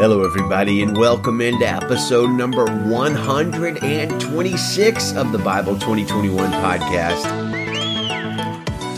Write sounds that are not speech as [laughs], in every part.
Hello, everybody, and welcome into episode number 126 of the Bible 2021 podcast.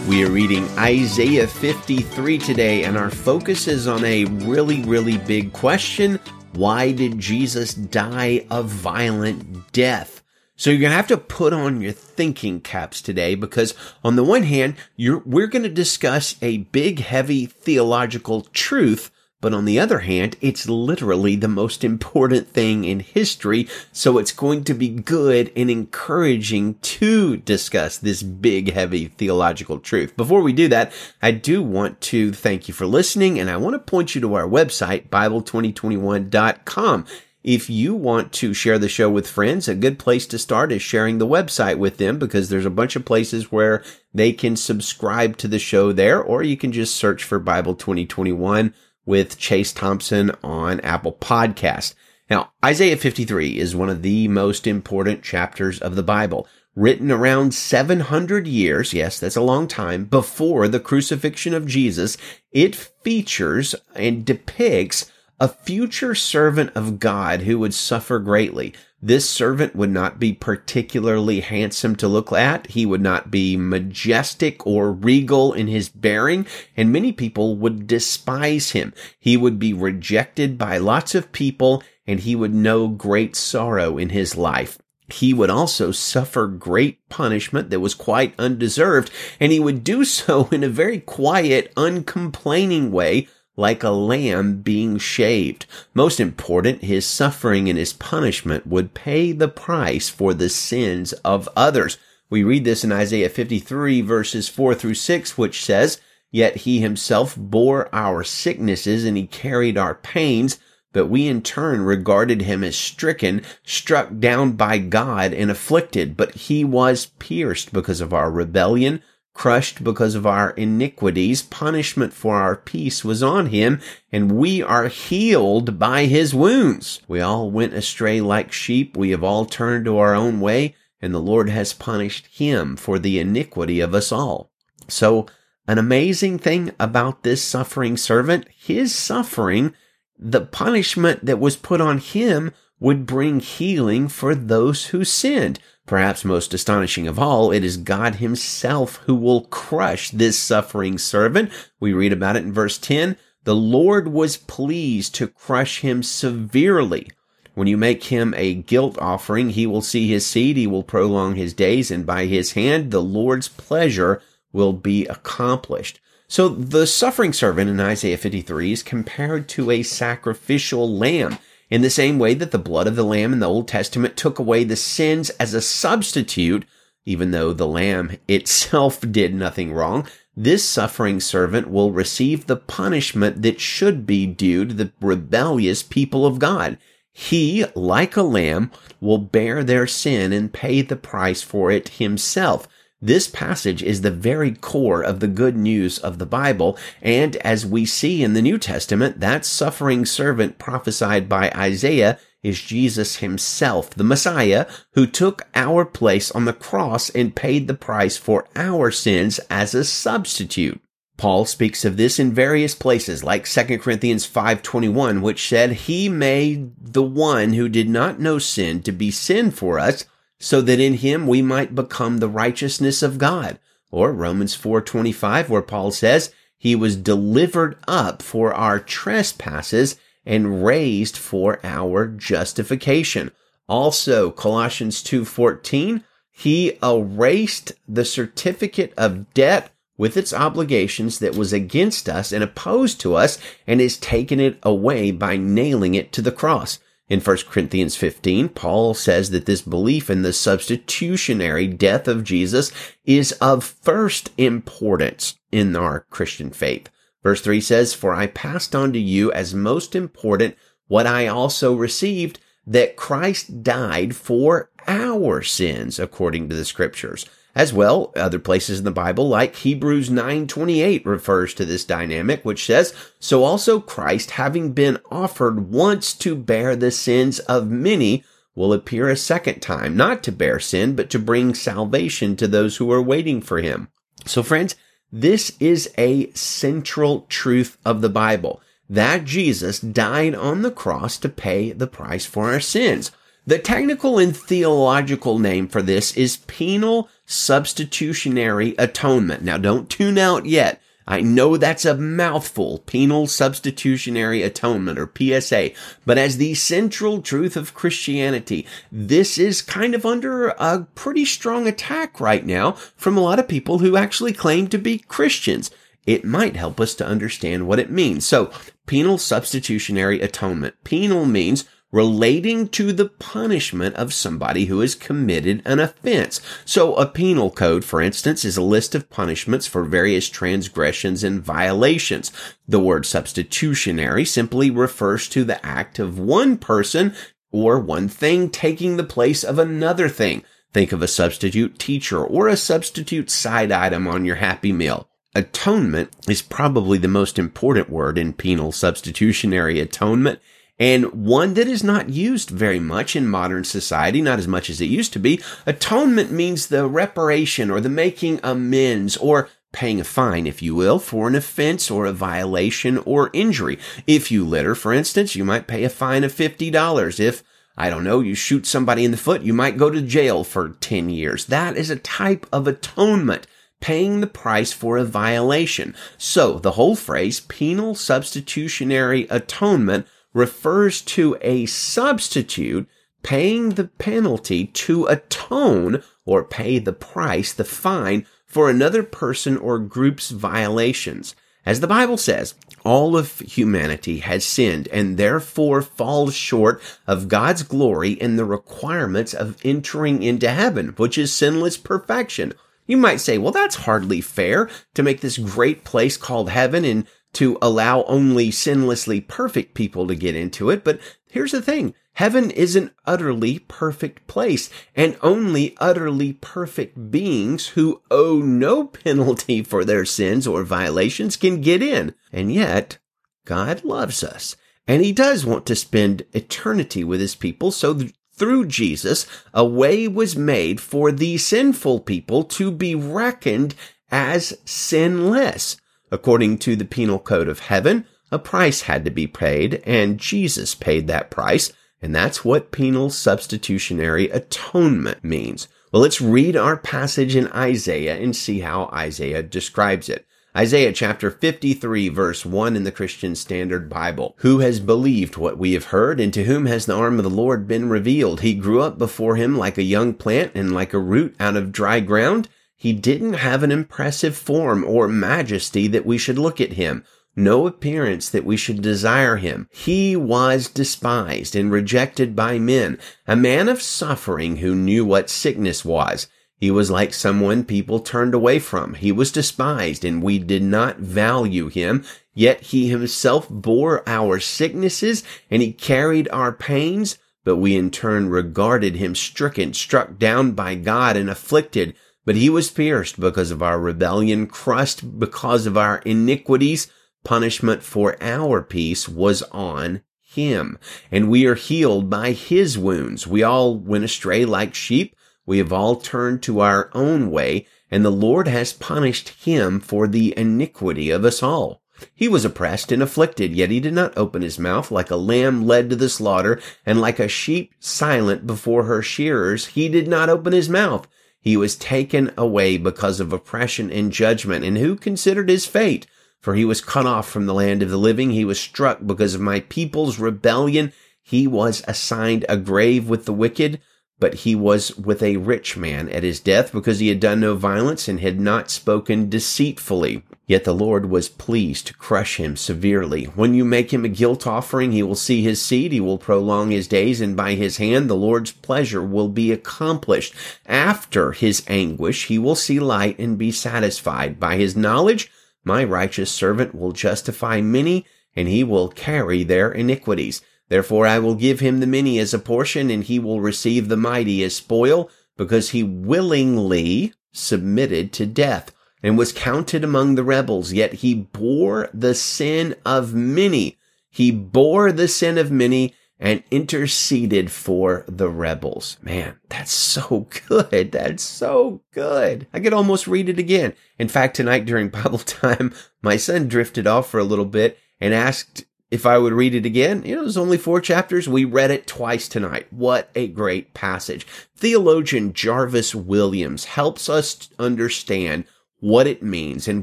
We are reading Isaiah 53 today, and our focus is on a really, really big question Why did Jesus die a violent death? So you're going to have to put on your thinking caps today because on the one hand, we're going to discuss a big, heavy theological truth but on the other hand, it's literally the most important thing in history. So it's going to be good and encouraging to discuss this big, heavy theological truth. Before we do that, I do want to thank you for listening and I want to point you to our website, Bible2021.com. If you want to share the show with friends, a good place to start is sharing the website with them because there's a bunch of places where they can subscribe to the show there, or you can just search for Bible 2021 with Chase Thompson on Apple Podcast. Now, Isaiah 53 is one of the most important chapters of the Bible, written around 700 years, yes, that's a long time, before the crucifixion of Jesus. It features and depicts a future servant of God who would suffer greatly. This servant would not be particularly handsome to look at. He would not be majestic or regal in his bearing, and many people would despise him. He would be rejected by lots of people, and he would know great sorrow in his life. He would also suffer great punishment that was quite undeserved, and he would do [laughs] so in a very quiet, uncomplaining way like a lamb being shaved. Most important, his suffering and his punishment would pay the price for the sins of others. We read this in Isaiah 53 verses 4 through 6, which says, Yet he himself bore our sicknesses and he carried our pains, but we in turn regarded him as stricken, struck down by God and afflicted, but he was pierced because of our rebellion crushed because of our iniquities. Punishment for our peace was on him, and we are healed by his wounds. We all went astray like sheep. We have all turned to our own way, and the Lord has punished him for the iniquity of us all. So, an amazing thing about this suffering servant, his suffering, the punishment that was put on him would bring healing for those who sinned. Perhaps most astonishing of all, it is God himself who will crush this suffering servant. We read about it in verse 10. The Lord was pleased to crush him severely. When you make him a guilt offering, he will see his seed, he will prolong his days, and by his hand the Lord's pleasure will be accomplished. So the suffering servant in Isaiah 53 is compared to a sacrificial lamb in the same way that the blood of the lamb in the Old Testament took away the sins as a substitute, even though the lamb itself [laughs] did nothing wrong, this suffering servant will receive the punishment that should be due to the rebellious people of God. He, like a lamb, will bear their sin and pay the price for it himself. This passage is the very core of the good news of the Bible. And as we see in the New Testament, that suffering servant prophesied by Isaiah is Jesus himself, the Messiah, who took our place on the cross and paid the price for our sins as a substitute. Paul speaks of this in various places, like 2 Corinthians 5.21, which said, He made the one who did not know sin to be sin for us, so that in him we might become the righteousness of God. Or Romans 4:25 where Paul says, he was delivered up for our trespasses and raised for our justification. Also Colossians 2:14, he erased the certificate of debt with its obligations that was against us and opposed to us and has taken it away by nailing it to the cross. In 1 Corinthians 15, Paul says that this belief in the substitutionary death of Jesus is of first importance in our Christian faith. Verse 3 says, For I passed on to you as most important what I also received, that Christ died for our sins according to the scriptures as well, other places in the Bible, like Hebrews 9:28 refers to this dynamic, which says, "So also Christ, having been offered once to bear the sins of many, will appear a second time, not to bear sin, but to bring salvation to those who are waiting for him." So friends, this is a central truth of the Bible. that Jesus died on the cross to pay the price for our sins. The technical and theological name for this is penal substitutionary atonement. Now don't tune out yet. I know that's a mouthful, penal substitutionary atonement or PSA, but as the central truth of Christianity, this is kind of under a pretty strong attack right now from a lot of people who actually claim to be Christians. It might help us to understand what it means. So, penal substitutionary atonement. Penal means relating to the punishment of somebody who has committed an offense. So a penal code, for instance, is a list of punishments for various transgressions and violations. The word substitutionary simply refers to the act of one person or one thing taking the place of another thing. Think of a substitute teacher or a substitute side item on your Happy Meal. Atonement is probably the most important word in penal substitutionary atonement and one that is not used very much in modern society, not as much as it used to be. Atonement means the reparation or the making amends or paying a fine, if you will, for an offense or a violation or injury. If you litter, for instance, you might pay a fine of $50. If I don't know, you shoot somebody in the foot, you might go to jail for 10 years. That is a type of atonement paying the price for a violation. So the whole phrase penal substitutionary atonement refers to a substitute paying the penalty to atone or pay the price, the fine for another person or group's violations. As the Bible says, all of humanity has sinned and therefore falls short of God's glory and the requirements of entering into heaven, which is sinless perfection. You might say, well, that's hardly fair to make this great place called heaven and to allow only sinlessly perfect people to get into it. But here's the thing. Heaven is an utterly perfect place and only utterly perfect beings who owe no [laughs] penalty for their sins or violations can get in. And yet God loves us and he does want to spend eternity with his people. So th- through Jesus, a way was made for the sinful people to be reckoned as sinless. According to the penal code of heaven, a price had to be paid, and Jesus paid that price, and that's what penal substitutionary atonement means. Well, let's read our passage in Isaiah and see how Isaiah describes it. Isaiah chapter 53 verse 1 in the Christian Standard Bible. Who has believed what we have heard and to whom has the arm of the Lord been revealed? He grew up before him like a young plant and like a root out of dry ground. He didn't have an impressive form or majesty that we should look at him, no appearance that we should desire him. He was despised and rejected by men, a man of suffering who knew what sickness was. He was like someone people turned away from. He was despised and we did not value him. Yet he himself bore our sicknesses and he carried our pains. But we in turn regarded him stricken, struck down by God and afflicted. But he was pierced because of our rebellion, crushed because of our iniquities. Punishment for our peace was on him, and we are healed by his wounds. We all went astray like sheep. We have all turned to our own way, and the Lord has punished him for the iniquity of us all. He was oppressed and afflicted, yet he did not open his mouth like a lamb led to the slaughter, and like a sheep silent before her shearers. He did not open his mouth. He was taken away because of oppression and judgment. And who considered his fate? For he was cut off from the land of the living. He was struck because of my people's rebellion. He was assigned a grave with the wicked, but he was with a rich man at his death because he had done no violence and had not spoken deceitfully. Yet the Lord was pleased to crush him severely. When you make him a guilt offering, he will see his seed, he will prolong his days, and by his hand the Lord's pleasure will be accomplished. After his anguish, he will see light and be satisfied. By his knowledge, my righteous servant will justify many, and he will carry their iniquities. Therefore I will give him the many as a portion, and he will receive the mighty as spoil, because he willingly submitted to death and was counted among the rebels, yet he bore the sin of many. He bore the sin of many and interceded for the rebels. Man, that's [laughs] so good. That's so good. I could almost read it again. In fact, tonight during Bible [laughs] time, my son drifted off for a little bit and asked if I would read it again, you know, it was only four chapters. We read it twice tonight. What a great passage. Theologian Jarvis Williams helps us understand what it means and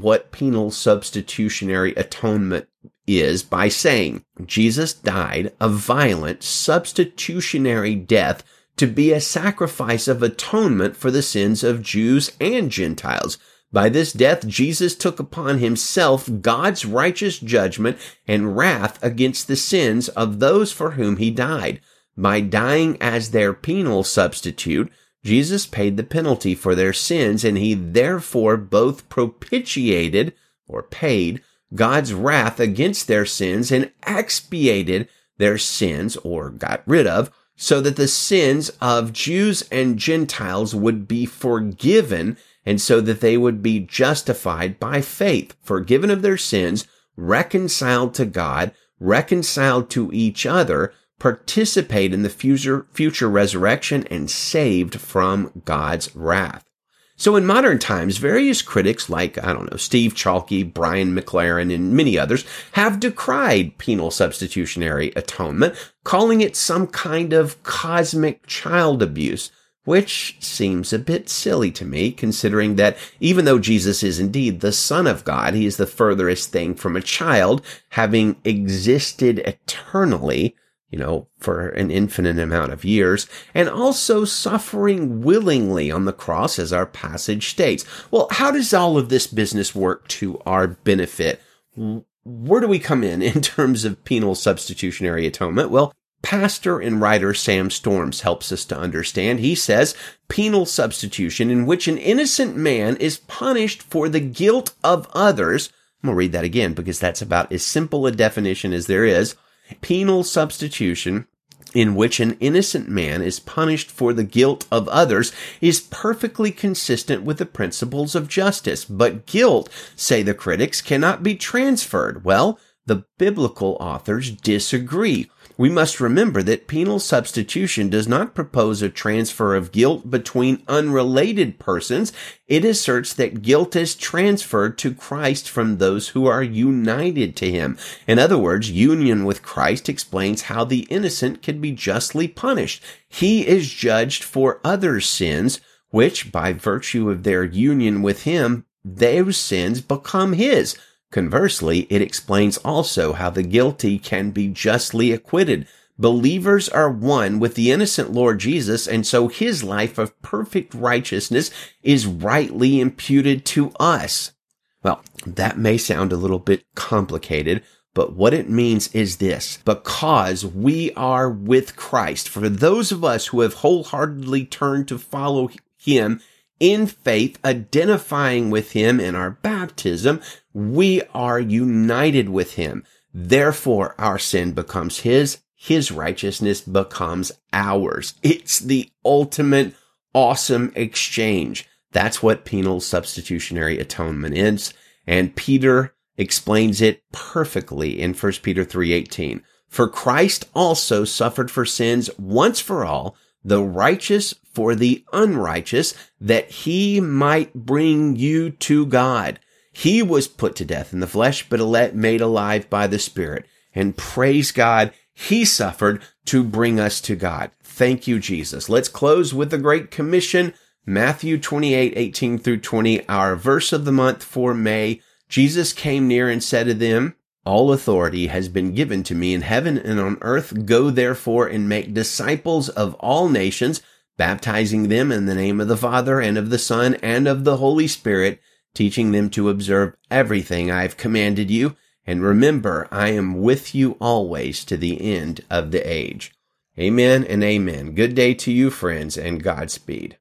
what penal substitutionary atonement is by saying Jesus died a violent substitutionary death to be a sacrifice of atonement for the sins of Jews and Gentiles. By this death, Jesus took upon himself God's righteous judgment and wrath against the sins of those for whom he died. By dying as their penal substitute, Jesus paid the penalty for their sins and he therefore both propitiated or paid God's wrath against their sins and expiated their sins or got rid of so that the sins of Jews and Gentiles would be forgiven and so that they would be justified by faith, forgiven of their sins, reconciled to God, reconciled to each other, participate in the future, future resurrection, and saved from God's wrath. So in modern times, various critics like, I don't know, Steve Chalky, Brian McLaren, and many others have decried penal substitutionary atonement, calling it some kind of cosmic child abuse, which seems a bit silly to me, considering that even though Jesus is indeed the Son of God, he is the furthest thing from a child, having existed eternally, you know, for an infinite amount of years, and also suffering willingly on the cross, as our passage states. Well, how does all of this business work to our benefit? Where do we come in [laughs] in terms of penal substitutionary atonement? Well, pastor and writer Sam Storms helps us to understand. He says, penal substitution in which an innocent man is punished for the guilt of others. I'm going to read that again because that's about as simple a definition as there is penal substitution in which an innocent man is punished for the guilt of others is perfectly consistent with the principles of justice. But guilt, say the critics, cannot be transferred. Well, the biblical authors disagree. We must remember that penal substitution does not propose a transfer of guilt between unrelated persons. It asserts that guilt is transferred to Christ from those who are united to him. In other words, union with Christ explains how the innocent can be justly punished. He is judged for other sins, which by virtue of their union with him, those sins become his. Conversely, it explains also how the guilty can be justly acquitted. Believers are one with the innocent Lord Jesus, and so his life of perfect righteousness is rightly imputed to us. Well, that may sound a little bit complicated, but what it means is this, because we are with Christ, for those of us who have wholeheartedly turned to follow him in faith, identifying with him in our baptism, we are united with him. Therefore, our sin becomes his, his righteousness becomes ours. It's the ultimate awesome exchange. That's what penal substitutionary atonement is. And Peter explains it perfectly in 1 Peter 3:18. For Christ also suffered for sins once for all, the righteous for the unrighteous, that he might bring you to God. He was put to death in the flesh, but made alive by the Spirit. And praise God, he suffered to bring us to God. Thank you, Jesus. Let's close with the Great Commission, Matthew 28, 18 through 20, our verse of the month for May. Jesus came near and said to them, all authority has been given to me in heaven and on earth. Go therefore and make disciples of all nations, baptizing them in the name of the Father and of the Son and of the Holy Spirit, teaching them to observe everything I have commanded you. And remember, I am with you always to the end of the age. Amen and amen. Good day to you, friends, and Godspeed.